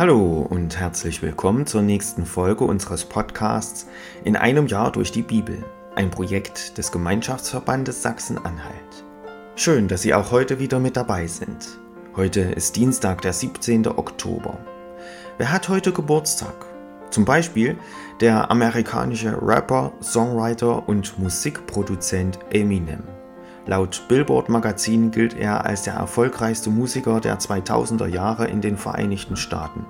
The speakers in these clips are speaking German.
Hallo und herzlich willkommen zur nächsten Folge unseres Podcasts In einem Jahr durch die Bibel, ein Projekt des Gemeinschaftsverbandes Sachsen-Anhalt. Schön, dass Sie auch heute wieder mit dabei sind. Heute ist Dienstag, der 17. Oktober. Wer hat heute Geburtstag? Zum Beispiel der amerikanische Rapper, Songwriter und Musikproduzent Eminem. Laut Billboard Magazin gilt er als der erfolgreichste Musiker der 2000er Jahre in den Vereinigten Staaten.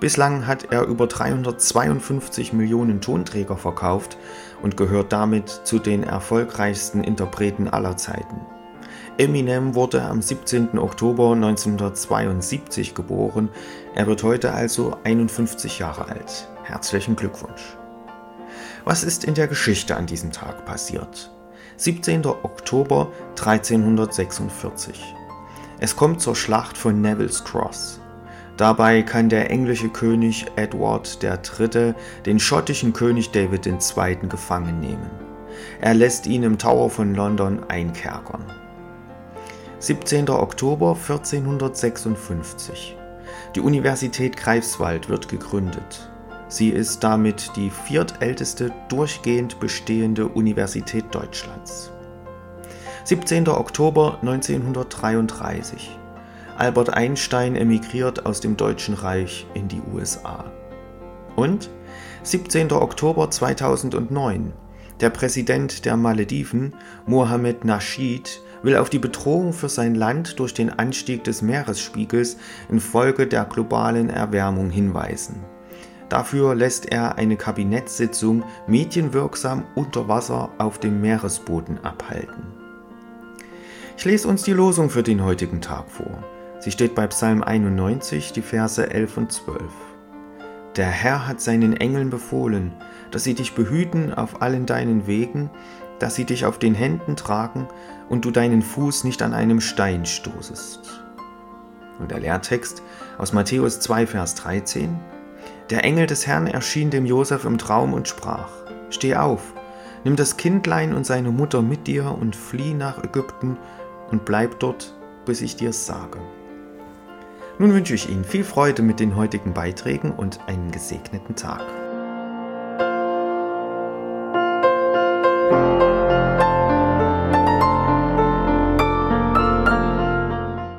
Bislang hat er über 352 Millionen Tonträger verkauft und gehört damit zu den erfolgreichsten Interpreten aller Zeiten. Eminem wurde am 17. Oktober 1972 geboren, er wird heute also 51 Jahre alt. Herzlichen Glückwunsch. Was ist in der Geschichte an diesem Tag passiert? 17. Oktober 1346. Es kommt zur Schlacht von Neville's Cross. Dabei kann der englische König Edward III. den schottischen König David II. gefangen nehmen. Er lässt ihn im Tower von London einkerkern. 17. Oktober 1456. Die Universität Greifswald wird gegründet. Sie ist damit die viertälteste durchgehend bestehende Universität Deutschlands. 17. Oktober 1933. Albert Einstein emigriert aus dem Deutschen Reich in die USA. Und 17. Oktober 2009. Der Präsident der Malediven, Mohammed Nasheed, will auf die Bedrohung für sein Land durch den Anstieg des Meeresspiegels infolge der globalen Erwärmung hinweisen. Dafür lässt er eine Kabinettssitzung medienwirksam unter Wasser auf dem Meeresboden abhalten. Ich lese uns die Losung für den heutigen Tag vor. Sie steht bei Psalm 91, die Verse 11 und 12. Der Herr hat seinen Engeln befohlen, dass sie dich behüten auf allen deinen Wegen, dass sie dich auf den Händen tragen und du deinen Fuß nicht an einem Stein stoßest. Und der Lehrtext aus Matthäus 2, Vers 13. Der Engel des Herrn erschien dem Josef im Traum und sprach: Steh auf, nimm das Kindlein und seine Mutter mit dir und flieh nach Ägypten und bleib dort, bis ich dir's sage. Nun wünsche ich Ihnen viel Freude mit den heutigen Beiträgen und einen gesegneten Tag.